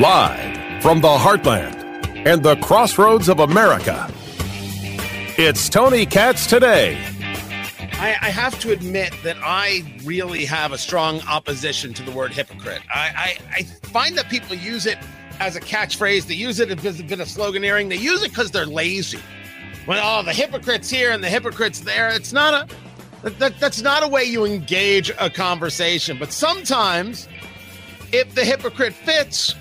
Live from the heartland and the crossroads of America, it's Tony Katz today. I, I, have to admit that I really have a strong opposition to the word hypocrite. I, I, I find that people use it as a catchphrase. They use it as a bit of sloganeering. They use it because they're lazy. When oh, the hypocrite's here and the hypocrite's there. It's not a that, that's not a way you engage a conversation. But sometimes, if the hypocrite fits,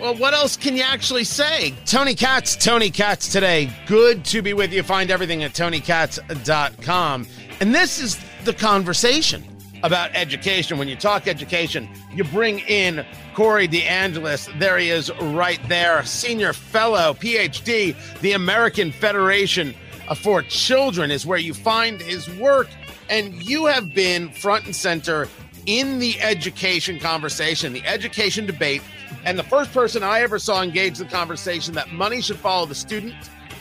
well, what else can you actually say? Tony Katz, Tony Katz today. Good to be with you. Find everything at tonykatz.com. And this is the conversation about education. When you talk education, you bring in Corey DeAngelis. There he is right there, senior fellow, PhD, the American Federation for Children is where you find his work. And you have been front and center in the education conversation, the education debate and the first person I ever saw engage the conversation that money should follow the student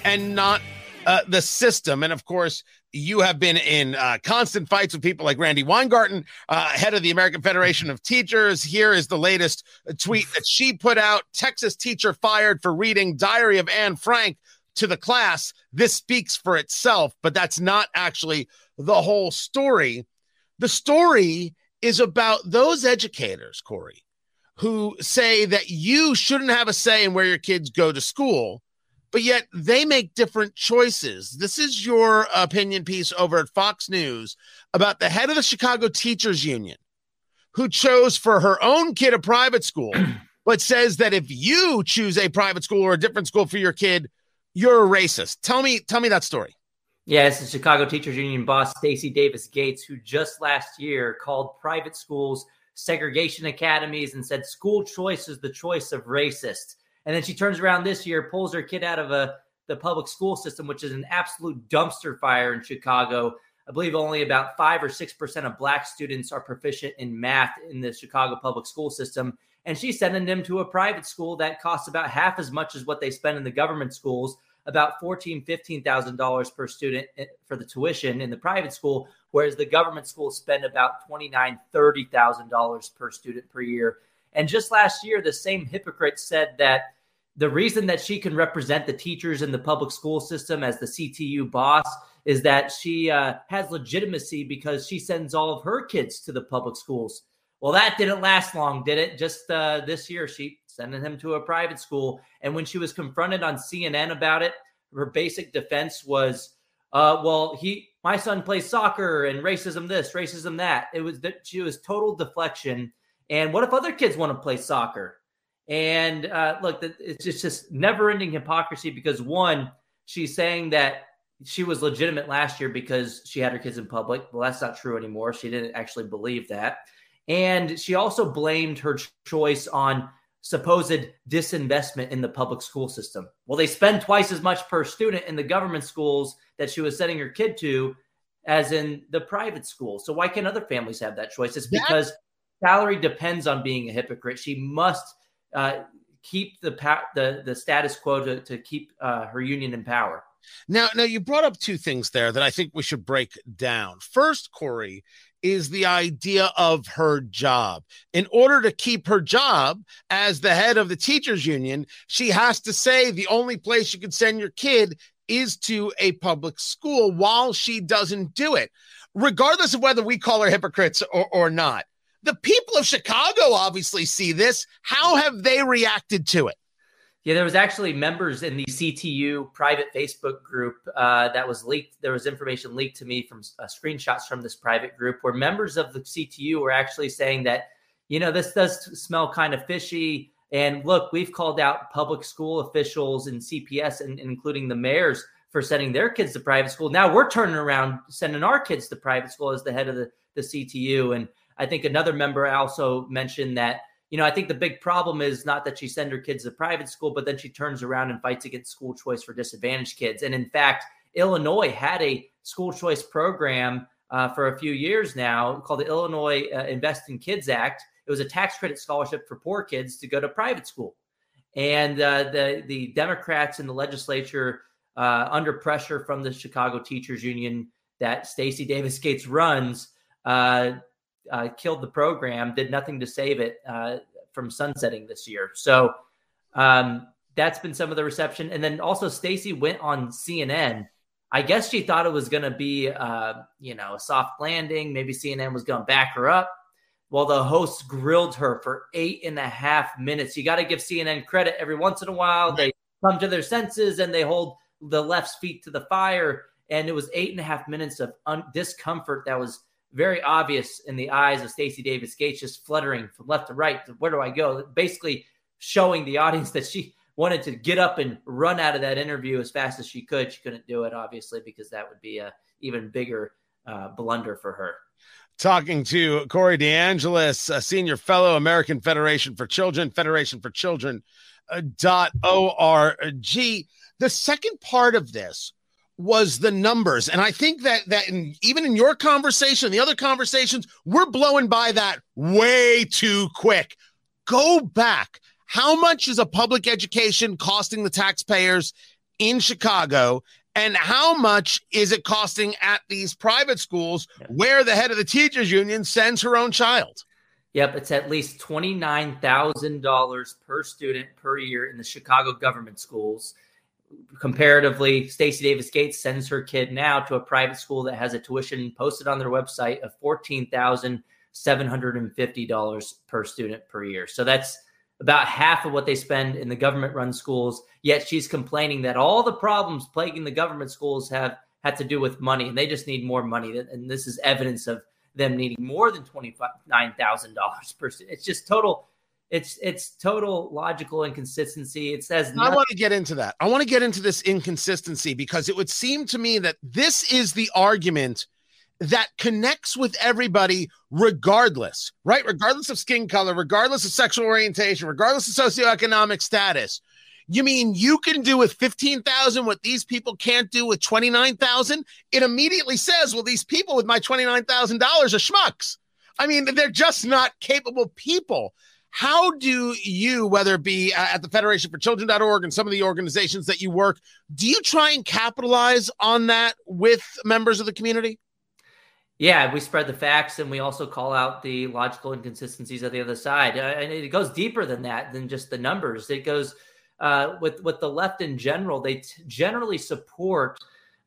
and not uh, the system. And of course, you have been in uh, constant fights with people like Randi Weingarten, uh, head of the American Federation of Teachers. Here is the latest tweet that she put out Texas teacher fired for reading Diary of Anne Frank to the class. This speaks for itself, but that's not actually the whole story. The story is about those educators, Corey, who say that you shouldn't have a say in where your kids go to school, but yet they make different choices. This is your opinion piece over at Fox News about the head of the Chicago Teachers Union who chose for her own kid a private school, but says that if you choose a private school or a different school for your kid, you're a racist. Tell me, tell me that story. Yeah, the Chicago Teachers Union boss Stacy Davis Gates, who just last year called private schools segregation academies and said school choice is the choice of racists. And then she turns around this year, pulls her kid out of a the public school system, which is an absolute dumpster fire in Chicago. I believe only about five or six percent of black students are proficient in math in the Chicago public school system. And she's sending them to a private school that costs about half as much as what they spend in the government schools about fourteen, fifteen thousand dollars per student eh, for the tuition in the private school, whereas the government schools spend about twenty nine, thirty thousand dollars per student per year. And just last year, the same hypocrite said that the reason that she can represent the teachers in the public school system as the CTU boss is that she uh, has legitimacy because she sends all of her kids to the public schools. Well, that didn't last long, did it? Just uh, this year, she sending him to a private school. And when she was confronted on CNN about it, her basic defense was, uh, well, he, my son plays soccer and racism this, racism that. It was that she was total deflection. And what if other kids want to play soccer? And uh, look, it's just, just never ending hypocrisy because one, she's saying that she was legitimate last year because she had her kids in public. Well, that's not true anymore. She didn't actually believe that. And she also blamed her choice on supposed disinvestment in the public school system. Well, they spend twice as much per student in the government schools that she was sending her kid to as in the private school. So why can't other families have that choice? It's because salary depends on being a hypocrite. She must uh, keep the, the the status quo to, to keep uh, her union in power. Now, now you brought up two things there that I think we should break down. First, Corey, is the idea of her job. In order to keep her job as the head of the teachers union, she has to say the only place you can send your kid is to a public school while she doesn't do it, regardless of whether we call her hypocrites or, or not. The people of Chicago obviously see this. How have they reacted to it? Yeah, there was actually members in the CTU private Facebook group uh, that was leaked. There was information leaked to me from uh, screenshots from this private group where members of the CTU were actually saying that, you know, this does smell kind of fishy. And look, we've called out public school officials and CPS, and, and including the mayors, for sending their kids to private school. Now we're turning around sending our kids to private school as the head of the, the CTU. And I think another member also mentioned that you know, I think the big problem is not that she sends her kids to private school, but then she turns around and fights against school choice for disadvantaged kids. And in fact, Illinois had a school choice program uh, for a few years now called the Illinois uh, Invest in Kids Act. It was a tax credit scholarship for poor kids to go to private school. And uh, the the Democrats in the legislature, uh, under pressure from the Chicago Teachers Union that Stacy Davis Gates runs, uh, killed the program, did nothing to save it uh, from sunsetting this year. So um, that's been some of the reception. And then also, Stacy went on CNN. I guess she thought it was going to be, uh, you know, a soft landing. Maybe CNN was going to back her up. Well, the host grilled her for eight and a half minutes. You got to give CNN credit. Every once in a while, they come to their senses and they hold the left's feet to the fire. And it was eight and a half minutes of un- discomfort that was very obvious in the eyes of Stacy Davis Gates, just fluttering from left to right. Where do I go? Basically, showing the audience that she wanted to get up and run out of that interview as fast as she could. She couldn't do it, obviously, because that would be a even bigger uh, blunder for her. Talking to Corey DeAngelis, a senior fellow, American Federation for Children, Federation for Children uh, dot org. The second part of this was the numbers. And I think that that in, even in your conversation, the other conversations, we're blowing by that way too quick. Go back. How much is a public education costing the taxpayers in Chicago? And how much is it costing at these private schools where the head of the teachers union sends her own child? Yep, it's at least $29,000 per student per year in the Chicago government schools comparatively, Stacy Davis Gates sends her kid now to a private school that has a tuition posted on their website of fourteen thousand seven hundred and fifty dollars per student per year. So that's about half of what they spend in the government-run schools. Yet she's complaining that all the problems plaguing the government schools have had to do with money, and they just need more money. And this is evidence of them needing more than twenty nine thousand dollars per student. It's just total it's it's total logical inconsistency. It says I want to get into that. I want to get into this inconsistency because it would seem to me that this is the argument that connects with everybody regardless, right? Regardless of skin color, regardless of sexual orientation, regardless of socioeconomic status. You mean you can do with 15,000 what these people can't do with 29,000? It immediately says, well, these people with my $29,000 are schmucks. I mean, they're just not capable people. How do you, whether it be uh, at the Federation for Children.org and some of the organizations that you work, do you try and capitalize on that with members of the community? Yeah, we spread the facts and we also call out the logical inconsistencies of the other side. Uh, and it goes deeper than that, than just the numbers. It goes uh, with, with the left in general, they t- generally support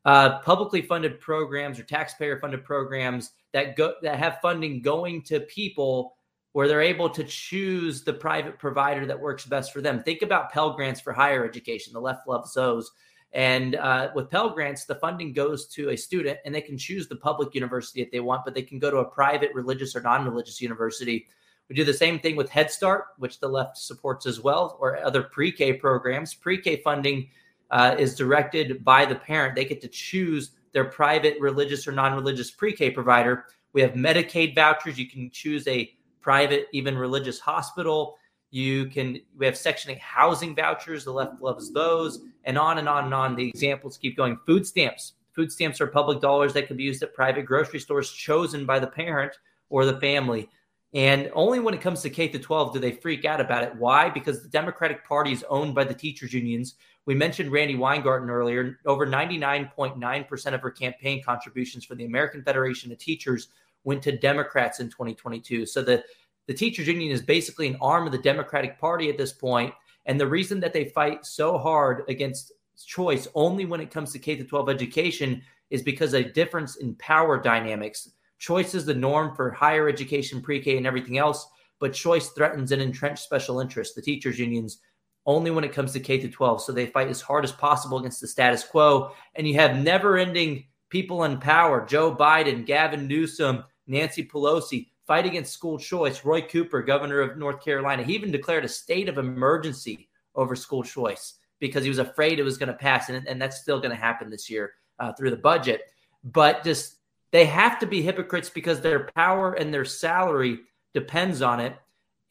uh, publicly funded programs or taxpayer funded programs that go that have funding going to people where they're able to choose the private provider that works best for them. Think about Pell Grants for higher education. The left loves those. And uh, with Pell Grants, the funding goes to a student and they can choose the public university if they want, but they can go to a private religious or non religious university. We do the same thing with Head Start, which the left supports as well, or other pre K programs. Pre K funding uh, is directed by the parent. They get to choose their private religious or non religious pre K provider. We have Medicaid vouchers. You can choose a private, even religious hospital. You can, we have Section 8 housing vouchers. The left loves those, and on and on and on. The examples keep going. Food stamps. Food stamps are public dollars that can be used at private grocery stores chosen by the parent or the family. And only when it comes to K to 12 do they freak out about it. Why? Because the Democratic Party is owned by the teachers' unions. We mentioned Randi Weingarten earlier. Over 99.9% of her campaign contributions for the American Federation of Teachers went to Democrats in 2022. So the the teachers union is basically an arm of the Democratic Party at this point. And the reason that they fight so hard against choice only when it comes to K 12 education is because a difference in power dynamics. Choice is the norm for higher education, pre K, and everything else, but choice threatens an entrenched special interest, the teachers' unions, only when it comes to K 12. So they fight as hard as possible against the status quo. And you have never ending people in power Joe Biden, Gavin Newsom, Nancy Pelosi, fight against school choice. Roy Cooper, governor of North Carolina, he even declared a state of emergency over school choice because he was afraid it was going to pass. And, and that's still going to happen this year uh, through the budget. But just they have to be hypocrites because their power and their salary depends on it.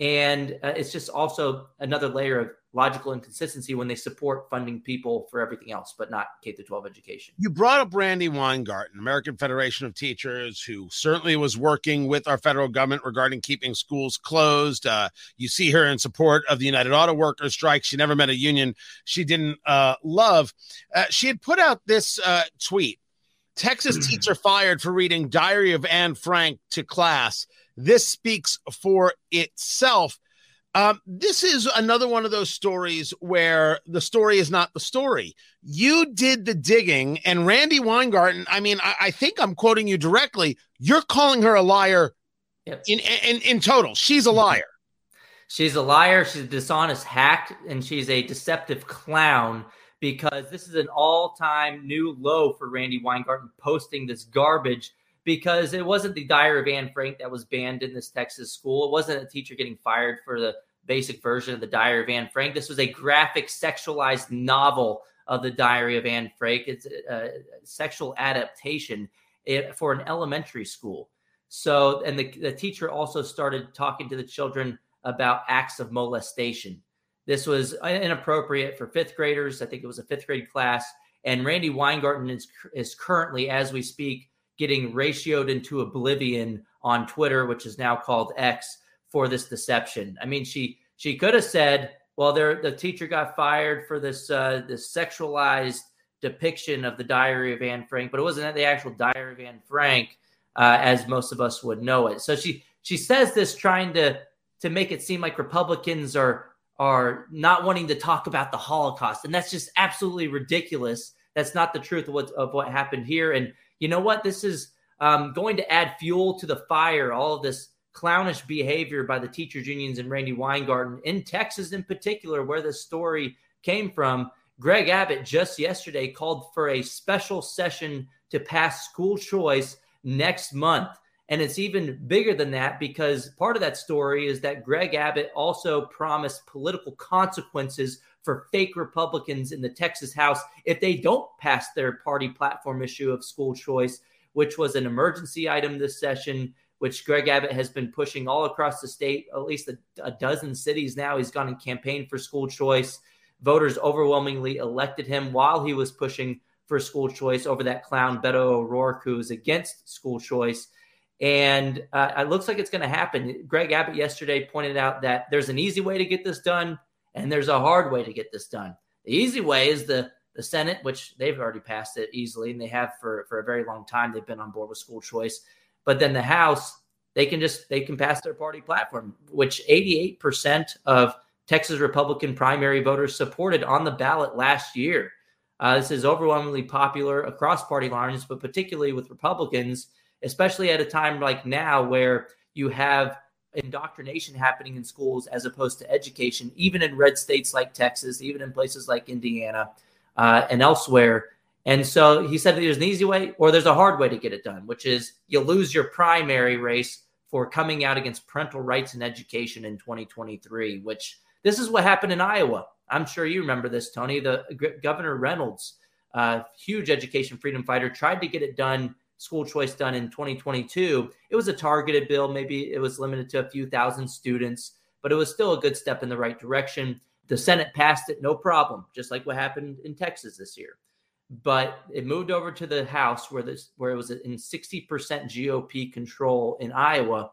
And uh, it's just also another layer of logical inconsistency when they support funding people for everything else, but not K 12 education. You brought up Randi Weingarten, American Federation of Teachers, who certainly was working with our federal government regarding keeping schools closed. Uh, you see her in support of the United Auto Workers strike. She never met a union she didn't uh, love. Uh, she had put out this uh, tweet Texas teacher fired for reading Diary of Anne Frank to class. This speaks for itself. Um, this is another one of those stories where the story is not the story. You did the digging, and Randi Weingarten. I mean, I, I think I'm quoting you directly. You're calling her a liar. Yep. In, in in total, she's a liar. She's a liar. She's a dishonest hack, and she's a deceptive clown. Because this is an all-time new low for Randi Weingarten posting this garbage because it wasn't the Diary of Anne Frank that was banned in this Texas school. It wasn't a teacher getting fired for the basic version of the Diary of Anne Frank. This was a graphic, sexualized novel of the Diary of Anne Frank. It's a, sexual adaptation for an elementary school. So, and the, the teacher also started talking to the children about acts of molestation. This was inappropriate for fifth graders. I think it was a fifth grade class. And Randi Weingarten is, is currently, as we speak, getting ratioed into oblivion on Twitter, which is now called X, for this deception. I mean, she she could have said, "Well, there the teacher got fired for this uh, this sexualized depiction of the Diary of Anne Frank," but it wasn't the actual Diary of Anne Frank, uh, as most of us would know it. So she she says this trying to to make it seem like Republicans are are not wanting to talk about the Holocaust, and that's just absolutely ridiculous. That's not the truth of what of what happened here, and you know what? This is um, going to add fuel to the fire, all of this clownish behavior by the teachers unions and Randi Weingarten in Texas, in particular, where this story came from. Greg Abbott just yesterday called for a special session to pass school choice next month. And it's even bigger than that because part of that story is that Greg Abbott also promised political consequences for fake Republicans in the Texas House if they don't pass their party platform issue of school choice, which was an emergency item this session, which Greg Abbott has been pushing all across the state, at least a, a dozen cities now. He's gone and campaigned for school choice. Voters overwhelmingly elected him while he was pushing for school choice over that clown Beto O'Rourke, who is against school choice. And uh, it looks like it's going to happen. Greg Abbott yesterday pointed out that there's an easy way to get this done and there's a hard way to get this done. The easy way is the the Senate, which they've already passed it easily, and they have for for a very long time. They've been on board with school choice. But then the House, they can just they can pass their party platform, which 88% of Texas Republican primary voters supported on the ballot last year. Uh, this is overwhelmingly popular across party lines, but particularly with Republicans, especially at a time like now where you have indoctrination happening in schools as opposed to education, even in red states like Texas, even in places like Indiana uh, and elsewhere. And so he said there's an easy way or there's a hard way to get it done, which is you lose your primary race for coming out against parental rights and education in 2023, which this is what happened in Iowa. I'm sure you remember this, Tony. The Governor Reynolds, uh, huge education freedom fighter, tried to get it done school choice done in 2022. It was a targeted bill. Maybe it was limited to a few thousand students, but it was still a good step in the right direction. The Senate passed it, no problem, just like what happened in Texas this year. But it moved over to the House where this where it was in 60% GOP control in Iowa,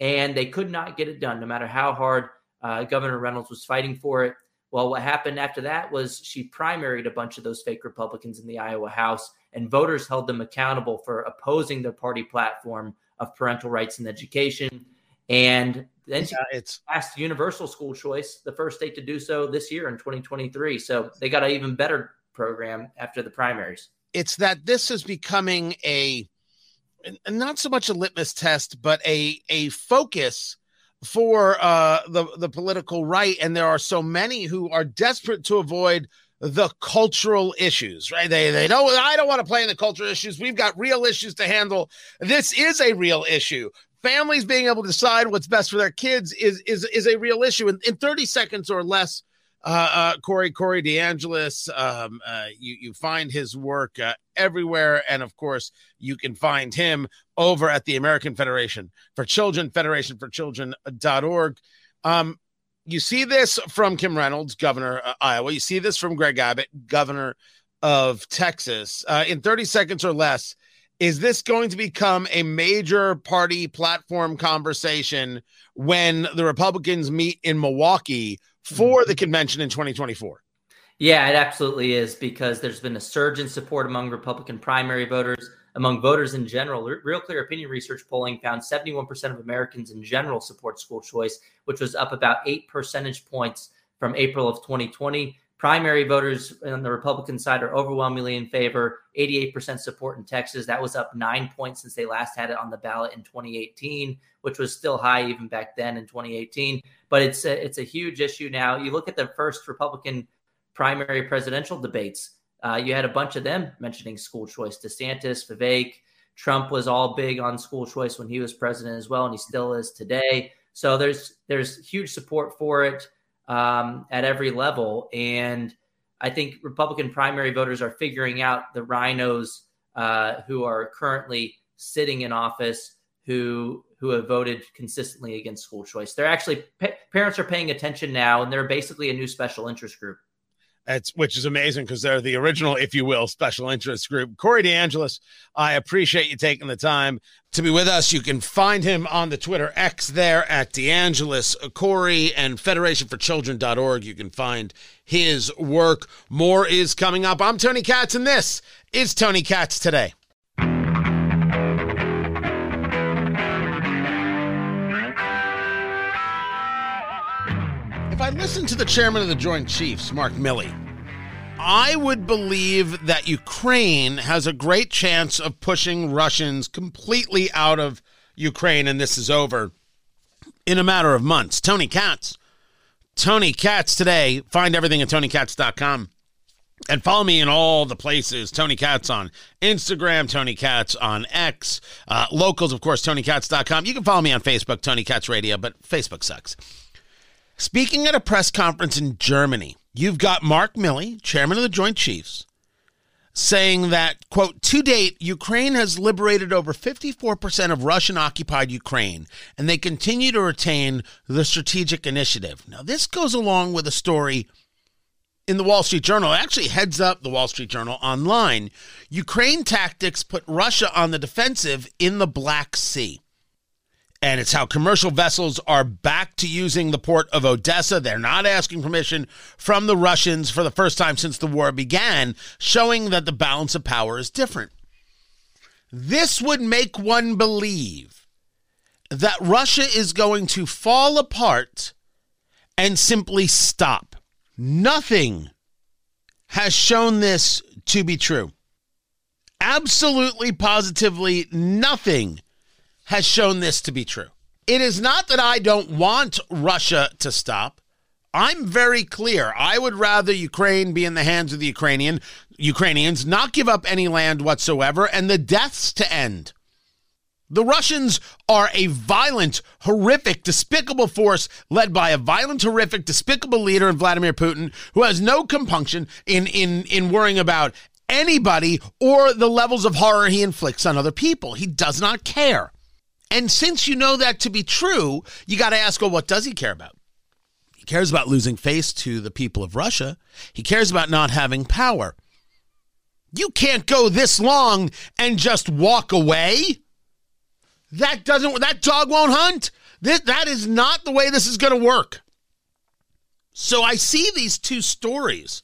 and they could not get it done, no matter how hard uh, Governor Reynolds was fighting for it. Well, what happened after that was she primaried a bunch of those fake Republicans in the Iowa House and voters held them accountable for opposing their party platform of parental rights and education. And then yeah, it's passed universal school choice, the first state to do so this year in 2023. So they got an even better program after the primaries. It's that this is becoming a not so much a litmus test, but a a focus for uh, the the political right, and there are so many who are desperate to avoid the cultural issues, right? They they don't I don't want to play in the cultural issues. We've got real issues to handle. This is a real issue. Families being able to decide what's best for their kids is is is a real issue. In, in 30 seconds or less, uh, uh, Corey Corey DeAngelis, um, uh, you you find his work uh, everywhere, and of course you can find him over at the American Federation for Children, Federation for Children.org. Um, you see this from Kim Reynolds, governor of Iowa. You see this from Greg Abbott, governor of Texas. Uh, in 30 seconds or less, is this going to become a major party platform conversation when the Republicans meet in Milwaukee for the convention in 2024? Yeah, it absolutely is because there's been a surge in support among Republican primary voters, among voters in general. Real Clear Opinion Research polling found 71% of Americans in general support school choice, which was up about eight percentage points from April of 2020. Primary voters on the Republican side are overwhelmingly in favor, 88% support in Texas. That was up nine points since they last had it on the ballot in 2018, which was still high even back then in 2018. But it's a, it's a huge issue now. You look at the first Republican primary presidential debates, uh, you had a bunch of them mentioning school choice. DeSantis, Vivek, Trump was all big on school choice when he was president as well, and he still is today. So there's there's huge support for it um, at every level, and I think Republican primary voters are figuring out the rhinos uh, who are currently sitting in office who who have voted consistently against school choice. They're actually pa- parents are paying attention now, and they're basically a new special interest group. It's, which is amazing because they're the original, if you will, special interest group. Corey DeAngelis, I appreciate you taking the time to be with us. You can find him on the Twitter X there at DeAngelis Corey and FederationForChildren.org. You can find his work. More is coming up. I'm Tony Katz, and this is Tony Katz Today. I listen to the chairman of the Joint Chiefs, Mark Milley, I would believe that Ukraine has a great chance of pushing Russians completely out of Ukraine and this is over in a matter of months. Tony Katz. Tony Katz today. Find everything at tonykatz.com. And follow me in all the places. Tony Katz on Instagram, Tony Katz on X. Uh, locals, of course, tonykatz.com. You can follow me on Facebook, Tony Katz Radio, but Facebook sucks. Speaking at a press conference in Germany, you've got Mark Milley, chairman of the Joint Chiefs, saying that, quote, to date, Ukraine has liberated over 54% of Russian occupied Ukraine, and they continue to retain the strategic initiative. Now, this goes along with a story in the Wall Street Journal. Actually heads up the Wall Street Journal online. Ukraine tactics put Russia on the defensive in the Black Sea and it's how commercial vessels are back to using the port of Odessa. They're not asking permission from the Russians for the first time since the war began, showing that the balance of power is different. This would make one believe that Russia is going to fall apart and simply stop. Nothing has shown this to be true. Absolutely, positively, nothing has shown this to be true. It is not that I don't want Russia to stop. I'm very clear. I would rather Ukraine be in the hands of the Ukrainian Ukrainians, not give up any land whatsoever, and the deaths to end. The Russians are a violent, horrific, despicable force led by a violent, horrific, despicable leader in Vladimir Putin who has no compunction in, in, in worrying about anybody or the levels of horror he inflicts on other people. He does not care. And since you know that to be true, you got to ask, well, what does he care about? He cares about losing face to the people of Russia. He cares about not having power. You can't go this long and just walk away. That doesn't that dog won't hunt. That, that is not the way this is going to work. So I see these two stories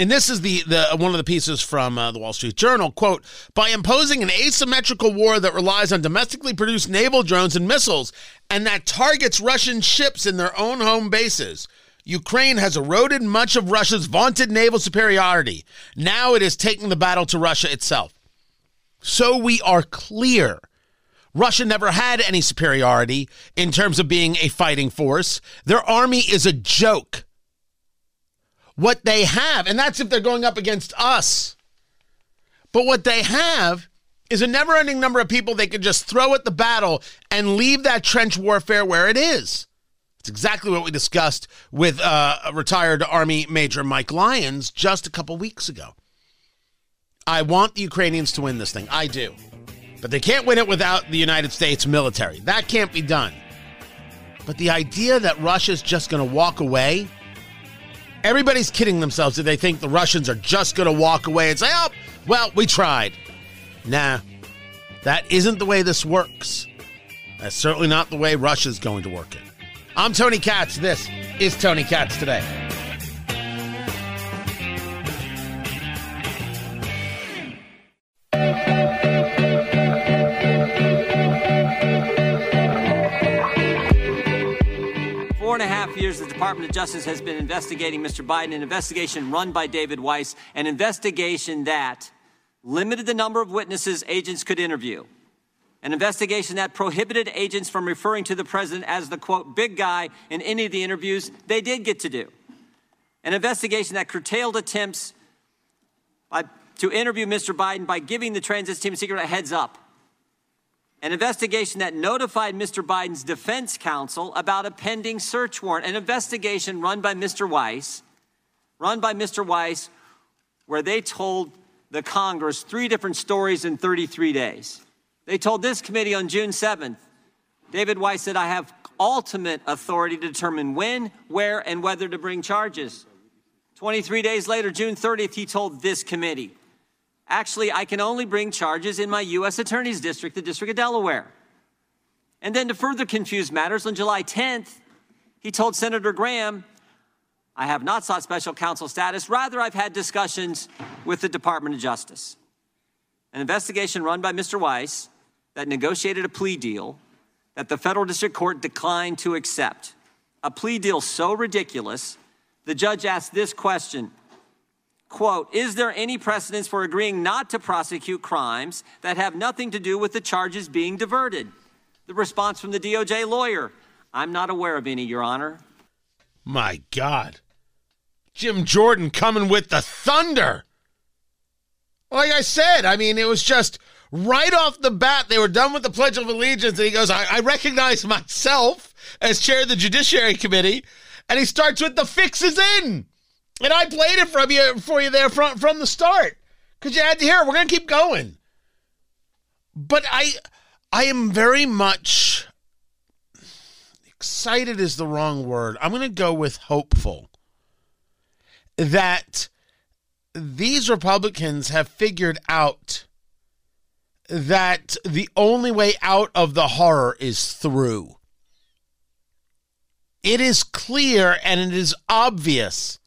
and this is the, the one of the pieces from uh, the Wall Street Journal. Quote, by imposing an asymmetrical war that relies on domestically produced naval drones and missiles and that targets Russian ships in their own home bases, Ukraine has eroded much of Russia's vaunted naval superiority. Now it is taking the battle to Russia itself. So we are clear. Russia never had any superiority in terms of being a fighting force. Their army is a joke what they have, and that's if they're going up against us. But what they have is a never ending number of people they could just throw at the battle and leave that trench warfare where it is. It's exactly what we discussed with uh, retired Army Major Mike Lyons just a couple weeks ago. I want the Ukrainians to win this thing. I do. But they can't win it without the United States military. That can't be done. But the idea that Russia's just going to walk away Everybody's kidding themselves if they think the Russians are just going to walk away and say, oh, well, we tried. Nah, that isn't the way this works. That's certainly not the way Russia's going to work it. I'm Tony Katz. This is Tony Katz Today. And a half years, the Department of Justice has been investigating Mr. Biden, an investigation run by David Weiss, an investigation that limited the number of witnesses agents could interview, an investigation that prohibited agents from referring to the president as the quote, big guy in any of the interviews they did get to do, an investigation that curtailed attempts by, to interview Mr. Biden by giving the transit team secret a heads up an investigation that notified Mr. Biden's defense counsel about a pending search warrant, an investigation run by Mr. Weiss, run by Mr. Weiss, where they told the Congress three different stories in 33 days. They told this committee on June 7th, David Weiss said, I have ultimate authority to determine when, where, and whether to bring charges. 23 days later, June 30th, he told this committee, Actually, I can only bring charges in my U.S. Attorney's District, the District of Delaware. And then to further confuse matters, on July 10th, he told Senator Graham, I have not sought special counsel status. Rather, I've had discussions with the Department of Justice. An investigation run by Mr. Weiss that negotiated a plea deal that the federal district court declined to accept. A plea deal so ridiculous, the judge asked this question quote, is there any precedence for agreeing not to prosecute crimes that have nothing to do with the charges being diverted? The response from the DOJ lawyer, I'm not aware of any, Your Honor. My God. Jim Jordan coming with the thunder. Like I said, I mean, it was just right off the bat, they were done with the Pledge of Allegiance, and he goes, I, I recognize myself as chair of the Judiciary Committee. And he starts with the fixes in. And I played it from you for you there from from the start because you had to hear it. We're gonna keep going, but I I am very much excited is the wrong word. I'm gonna go with hopeful that these Republicans have figured out that the only way out of the horror is through. It is clear and it is obvious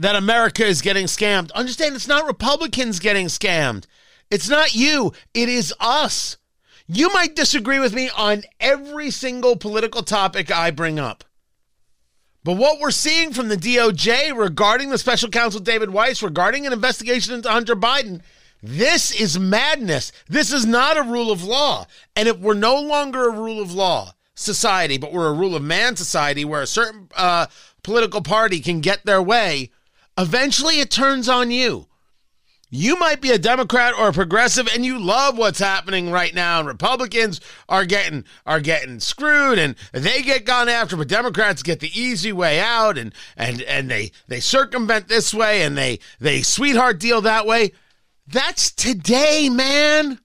that America is getting scammed. Understand it's not Republicans getting scammed. It's not you, it is us. You might disagree with me on every single political topic I bring up. But what we're seeing from the DOJ regarding the special counsel David Weiss, regarding an investigation into Hunter Biden, this is madness. This is not a rule of law. And if we're no longer a rule of law society, but we're a rule of man society where a certain uh, political party can get their way, Eventually, it turns on you. You might be a Democrat or a progressive and you love what's happening right now and Republicans are getting are getting screwed and they get gone after but Democrats get the easy way out and and and they they circumvent this way and they they sweetheart deal that way. That's today, man.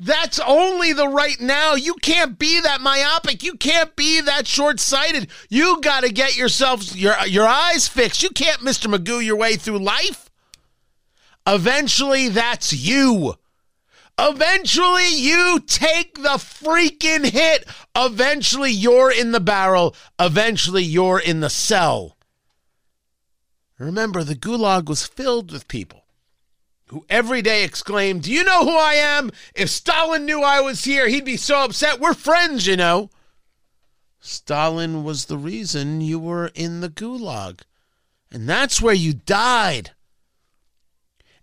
That's only the right now. You can't be that myopic. You can't be that short-sighted. You got to get yourself your your eyes fixed. You can't Mr. Magoo your way through life. Eventually that's you. Eventually you take the freaking hit. Eventually you're in the barrel. Eventually you're in the cell. Remember the gulag was filled with people who every day exclaimed, Do you know who I am? If Stalin knew I was here, he'd be so upset. We're friends, you know. Stalin was the reason you were in the gulag. And that's where you died.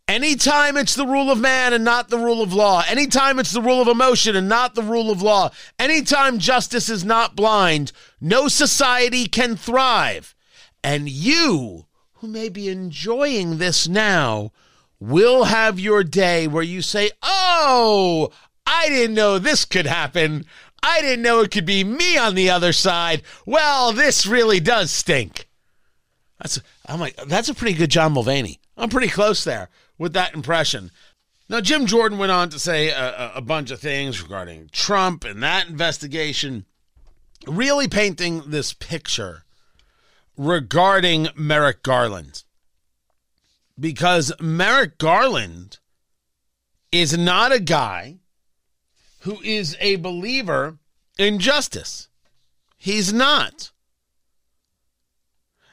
Anytime it's the rule of man and not the rule of law, anytime it's the rule of emotion and not the rule of law, anytime justice is not blind, no society can thrive. And you, who may be enjoying this now, will have your day where you say, Oh, I didn't know this could happen. I didn't know it could be me on the other side. Well, this really does stink. That's I'm like that's a pretty good John Mulvaney. I'm pretty close there with that impression. Now Jim Jordan went on to say a, a bunch of things regarding Trump and that investigation, really painting this picture regarding Merrick Garland because Merrick Garland is not a guy who is a believer in justice. He's not.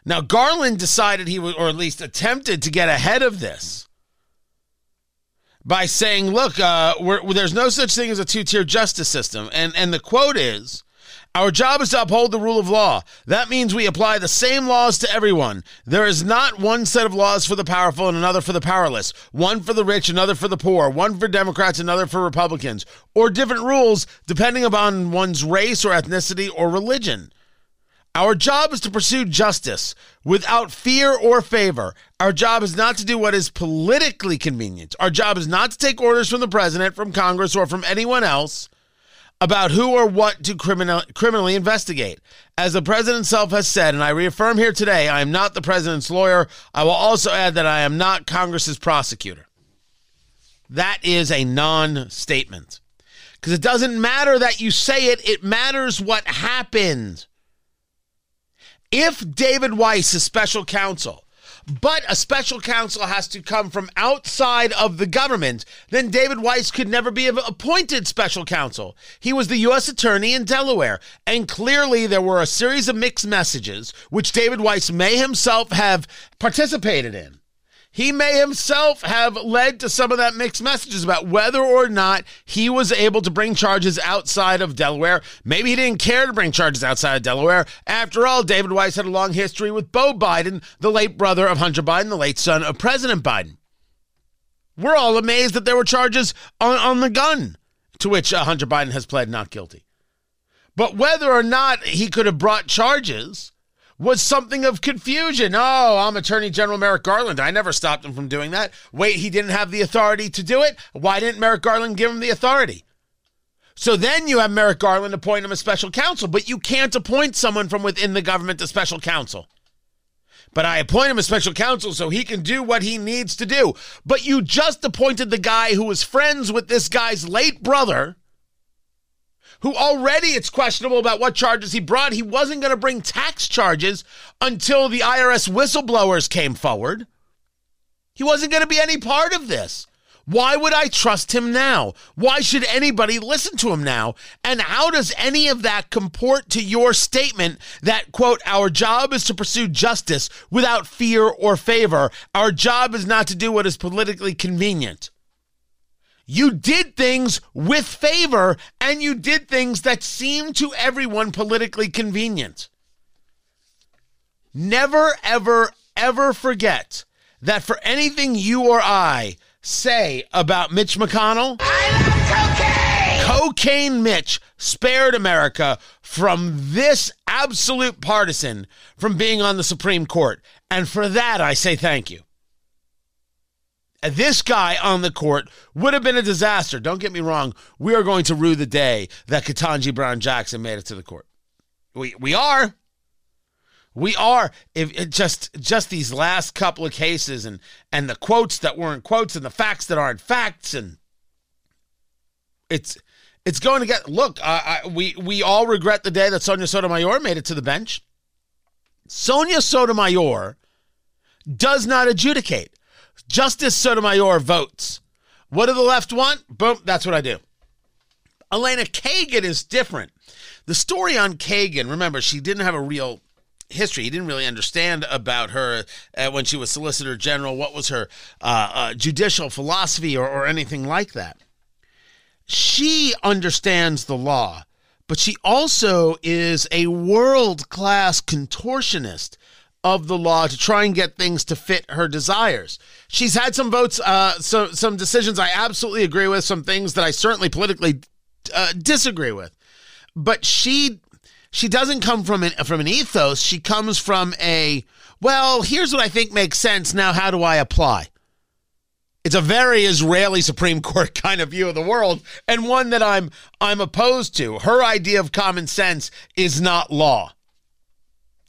Now, Garland decided he would, or at least attempted to get ahead of this by saying, look, uh, there's no such thing as a two tier justice system. And, and the quote is Our job is to uphold the rule of law. That means we apply the same laws to everyone. There is not one set of laws for the powerful and another for the powerless, one for the rich, another for the poor, one for Democrats, another for Republicans, or different rules depending upon one's race or ethnicity or religion. Our job is to pursue justice without fear or favor. Our job is not to do what is politically convenient. Our job is not to take orders from the president, from Congress, or from anyone else about who or what to criminal, criminally investigate. As the president himself has said, and I reaffirm here today, I am not the president's lawyer. I will also add that I am not Congress's prosecutor. That is a non statement. Because it doesn't matter that you say it, it matters what happened. If David Weiss is special counsel, but a special counsel has to come from outside of the government, then David Weiss could never be appointed special counsel. He was the U.S. attorney in Delaware, and clearly there were a series of mixed messages, which David Weiss may himself have participated in. He may himself have led to some of that mixed messages about whether or not he was able to bring charges outside of Delaware. Maybe he didn't care to bring charges outside of Delaware. After all, David Weiss had a long history with Beau Biden, the late brother of Hunter Biden, the late son of President Biden. We're all amazed that there were charges on, on the gun, to which uh, Hunter Biden has pled not guilty. But whether or not he could have brought charges was something of confusion. Oh, I'm Attorney General Merrick Garland. I never stopped him from doing that. Wait, he didn't have the authority to do it? Why didn't Merrick Garland give him the authority? So then you have Merrick Garland appoint him a special counsel, but you can't appoint someone from within the government a special counsel. But I appoint him a special counsel so he can do what he needs to do. But you just appointed the guy who was friends with this guy's late brother who already it's questionable about what charges he brought. He wasn't going to bring tax charges until the IRS whistleblowers came forward. He wasn't going to be any part of this. Why would I trust him now? Why should anybody listen to him now? And how does any of that comport to your statement that, quote, our job is to pursue justice without fear or favor? Our job is not to do what is politically convenient. You did things with favor and you did things that seemed to everyone politically convenient. Never, ever, ever forget that for anything you or I say about Mitch McConnell, I love cocaine! Cocaine Mitch spared America from this absolute partisan from being on the Supreme Court. And for that, I say thank you this guy on the court would have been a disaster. Don't get me wrong. We are going to rue the day that Ketanji Brown Jackson made it to the court. We we are. We are. If it just just these last couple of cases and and the quotes that weren't quotes and the facts that aren't facts and it's it's going to get look. I, we we all regret the day that Sonia Sotomayor made it to the bench. Sonia Sotomayor does not adjudicate. Justice Sotomayor votes. What do the left want? Boom, that's what I do. Elena Kagan is different. The story on Kagan, remember, she didn't have a real history. He didn't really understand about her uh, when she was Solicitor General. What was her uh, uh, judicial philosophy or, or anything like that? She understands the law, but she also is a world class contortionist of the law to try and get things to fit her desires. She's had some votes, uh, so some decisions I absolutely agree with, some things that I certainly politically uh, disagree with. But she she doesn't come from an from an ethos. She comes from a well. Here's what I think makes sense. Now, how do I apply? It's a very Israeli Supreme Court kind of view of the world, and one that I'm I'm opposed to. Her idea of common sense is not law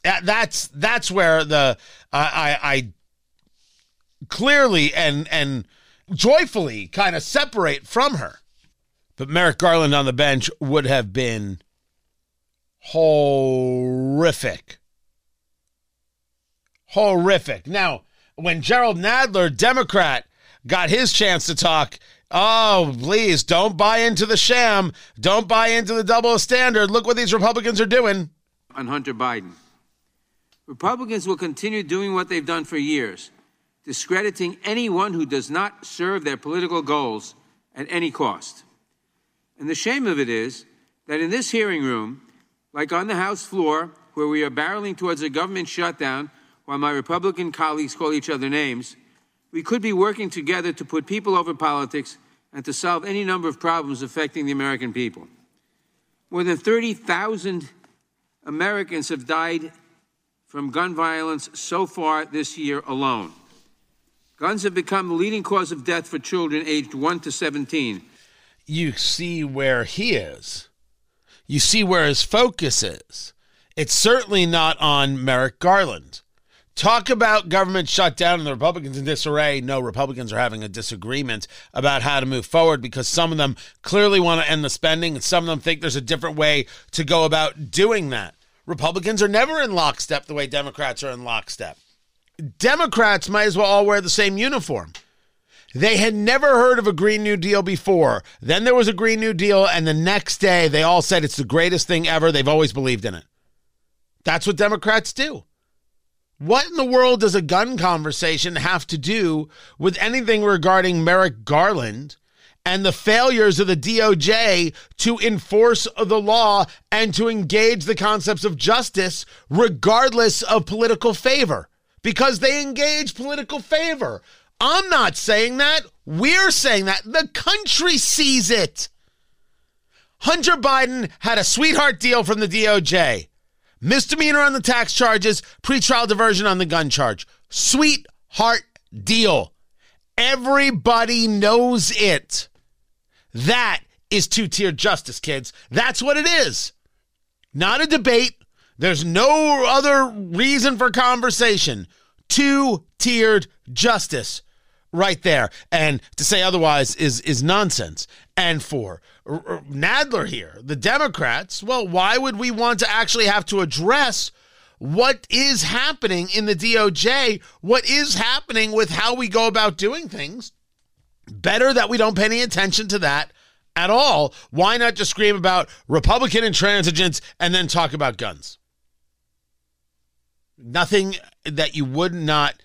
that's that's where the I, I clearly and and joyfully kind of separate from her. But Merrick Garland on the bench would have been horrific. Horrific. Now, when Jerrold Nadler, Democrat, got his chance to talk, oh, please don't buy into the sham. Don't buy into the double standard. Look what these Republicans are doing. On Hunter Biden. Republicans will continue doing what they've done for years, discrediting anyone who does not serve their political goals at any cost. And the shame of it is that in this hearing room, Like on the House floor, where we are barreling towards a government shutdown while my Republican colleagues call each other names, we could be working together to put people over politics and to solve any number of problems affecting the American people. More than 30,000 Americans have died from gun violence so far this year alone. Guns have become the leading cause of death for children aged 1 to 17. You see where he is. You see where his focus is. It's certainly not on Merrick Garland. Talk about government shutdown and the Republicans in disarray. No, Republicans are having a disagreement about how to move forward because some of them clearly want to end the spending and some of them think there's a different way to go about doing that. Republicans are never in lockstep the way Democrats are in lockstep. Democrats might as well all wear the same uniform. They had never heard of a Green New Deal before. Then there was a Green New Deal, and the next day they all said it's the greatest thing ever. They've always believed in it. That's what Democrats do. What in the world does a gun conversation have to do with anything regarding Merrick Garland and the failures of the DOJ to enforce the law and to engage the concepts of justice regardless of political favor? Because they engage political favor. I'm not saying that. We're saying that. The country sees it. Hunter Biden had a sweetheart deal from the DOJ. Misdemeanor on the tax charges, pretrial diversion on the gun charge. Sweetheart deal. Everybody knows it. That is two tier justice, kids. That's what it is. Not a debate. There's no other reason for conversation. Two tiered justice right there. And to say otherwise is is nonsense. And for Nadler here, the Democrats, well, why would we want to actually have to address what is happening in the DOJ? What is happening with how we go about doing things? Better that we don't pay any attention to that at all. Why not just scream about Republican intransigence and then talk about guns? Nothing that you would not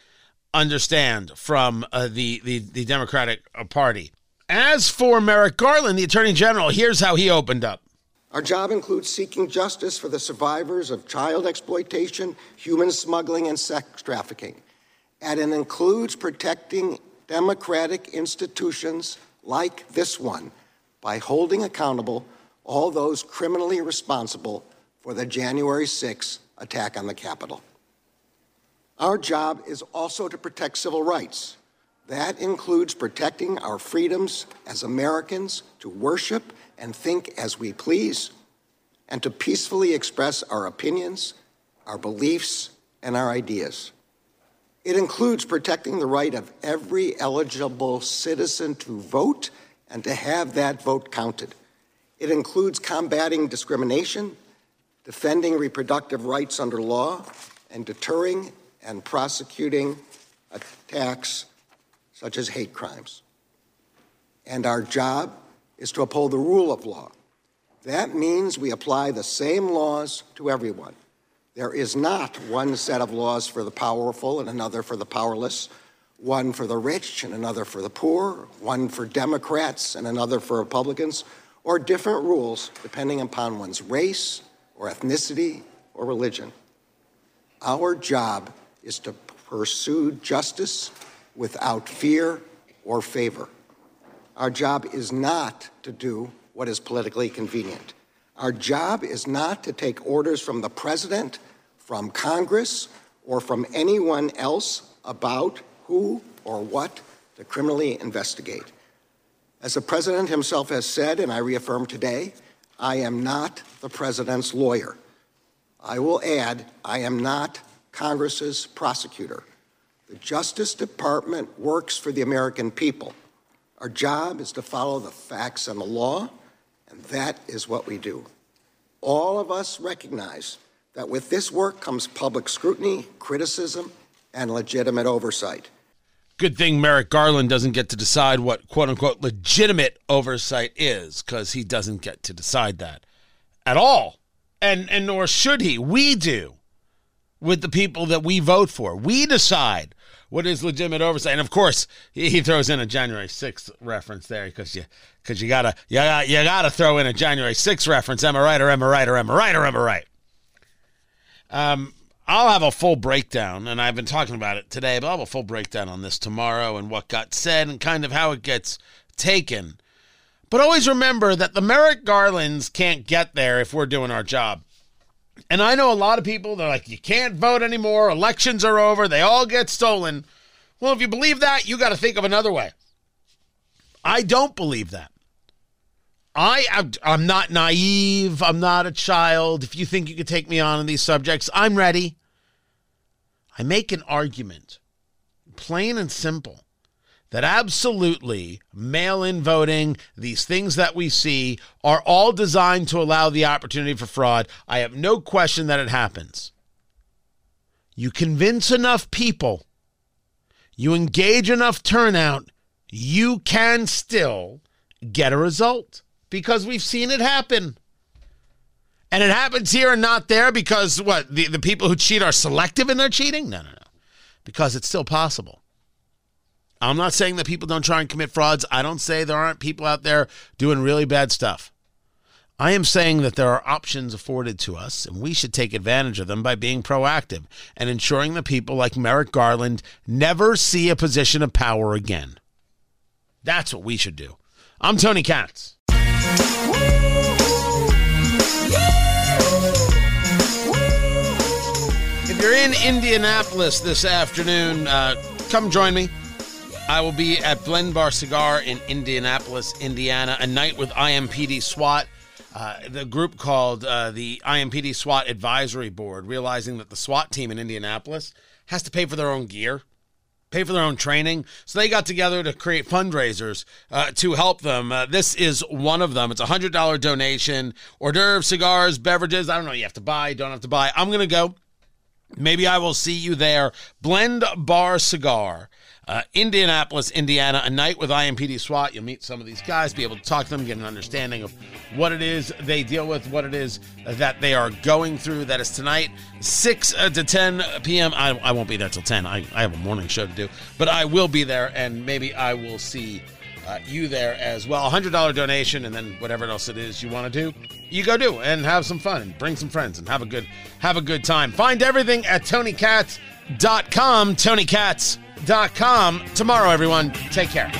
understand from uh, the, the, the Democratic uh, Party. As for Merrick Garland, the Attorney General, here's how he opened up. Our job includes seeking justice for the survivors of child exploitation, human smuggling, and sex trafficking. And it includes protecting democratic institutions like this one by holding accountable all those criminally responsible for the January 6 attack on the Capitol. Our job is also to protect civil rights. That includes protecting our freedoms as Americans to worship and think as we please, and to peacefully express our opinions, our beliefs, and our ideas. It includes protecting the right of every eligible citizen to vote and to have that vote counted. It includes combating discrimination, defending reproductive rights under law, and deterring and prosecuting attacks such as hate crimes. And our job is to uphold the rule of law. That means we apply the same laws to everyone. There is not one set of laws for the powerful and another for the powerless, one for the rich and another for the poor, one for Democrats and another for Republicans, or different rules depending upon one's race or ethnicity or religion. Our job is to pursue justice without fear or favor. Our job is not to do what is politically convenient. Our job is not to take orders from the president, from Congress, or from anyone else about who or what to criminally investigate. As the president himself has said, and I reaffirm today, I am not the president's lawyer. I will add, I am not Congress's prosecutor. The Justice Department works for the American people. Our job is to follow the facts and the law, and that is what we do. All of us recognize that with this work comes public scrutiny, criticism, and legitimate oversight. Good thing Merrick Garland doesn't get to decide what quote unquote legitimate oversight is, because he doesn't get to decide that at all. And and nor should he. We do with the people that we vote for. We decide what is legitimate oversight? And of course, he, throws in a January 6th reference there because you because you gotta you gotta, you gotta throw in a January 6th reference. Am I right or am I right or am I right or am I right? Um, I'll have a full breakdown, and I've been talking about it today, but I'll have a full breakdown on this tomorrow and what got said and kind of how it gets taken. But always remember that the Merrick Garlands can't get there if we're doing our job. And I know a lot of people, they're like, you can't vote anymore. Elections are over. They all get stolen. Well, if you believe that, you got to think of another way. I don't believe that. I I'm not naive. I'm not a child. If you think you could take me on in these subjects, I'm ready. I make an argument, plain and simple, that absolutely mail in voting, these things that we see, are all designed to allow the opportunity for fraud. I have no question that it happens. You convince enough people, you engage enough turnout, you can still get a result because we've seen it happen. And it happens here and not there because what? The, the people who cheat are selective in their cheating? No, no, no. Because it's still possible. I'm not saying that people don't try and commit frauds. I don't say there aren't people out there doing really bad stuff. I am saying that there are options afforded to us, and we should take advantage of them by being proactive and ensuring that people like Merrick Garland never see a position of power again. That's what we should do. I'm Tony Katz. If you're in Indianapolis this afternoon, uh, come join me. I will be at Blend Bar Cigar in Indianapolis, Indiana, a night with IMPD SWAT. Uh, the group called uh, the IMPD SWAT Advisory Board, realizing that the SWAT team in Indianapolis has to pay for their own gear pay for their own training. So they got together to create fundraisers uh, to help them. Uh, this is one of them. It's a hundred dollar donation. Hors d'oeuvres, cigars, beverages. I don't know. You have to buy. Don't have to buy. I'm gonna go. Maybe I will see you there. Blend Bar Cigar uh, Indianapolis, Indiana, a night with IMPD SWAT. You'll meet some of these guys, be able to talk to them, get an understanding of what it is they deal with, what it is that they are going through. That is tonight, 6 uh, to 10 p.m. I, I won't be there till 10. I, I have a morning show to do, but I will be there, and maybe I will see uh, you there as well. $100 donation, and then whatever else it is you want to do, you go do and have some fun and bring some friends and have a good have a good time. Find everything at TonyKatz.com. Tony. Tomorrow, everyone. Take care.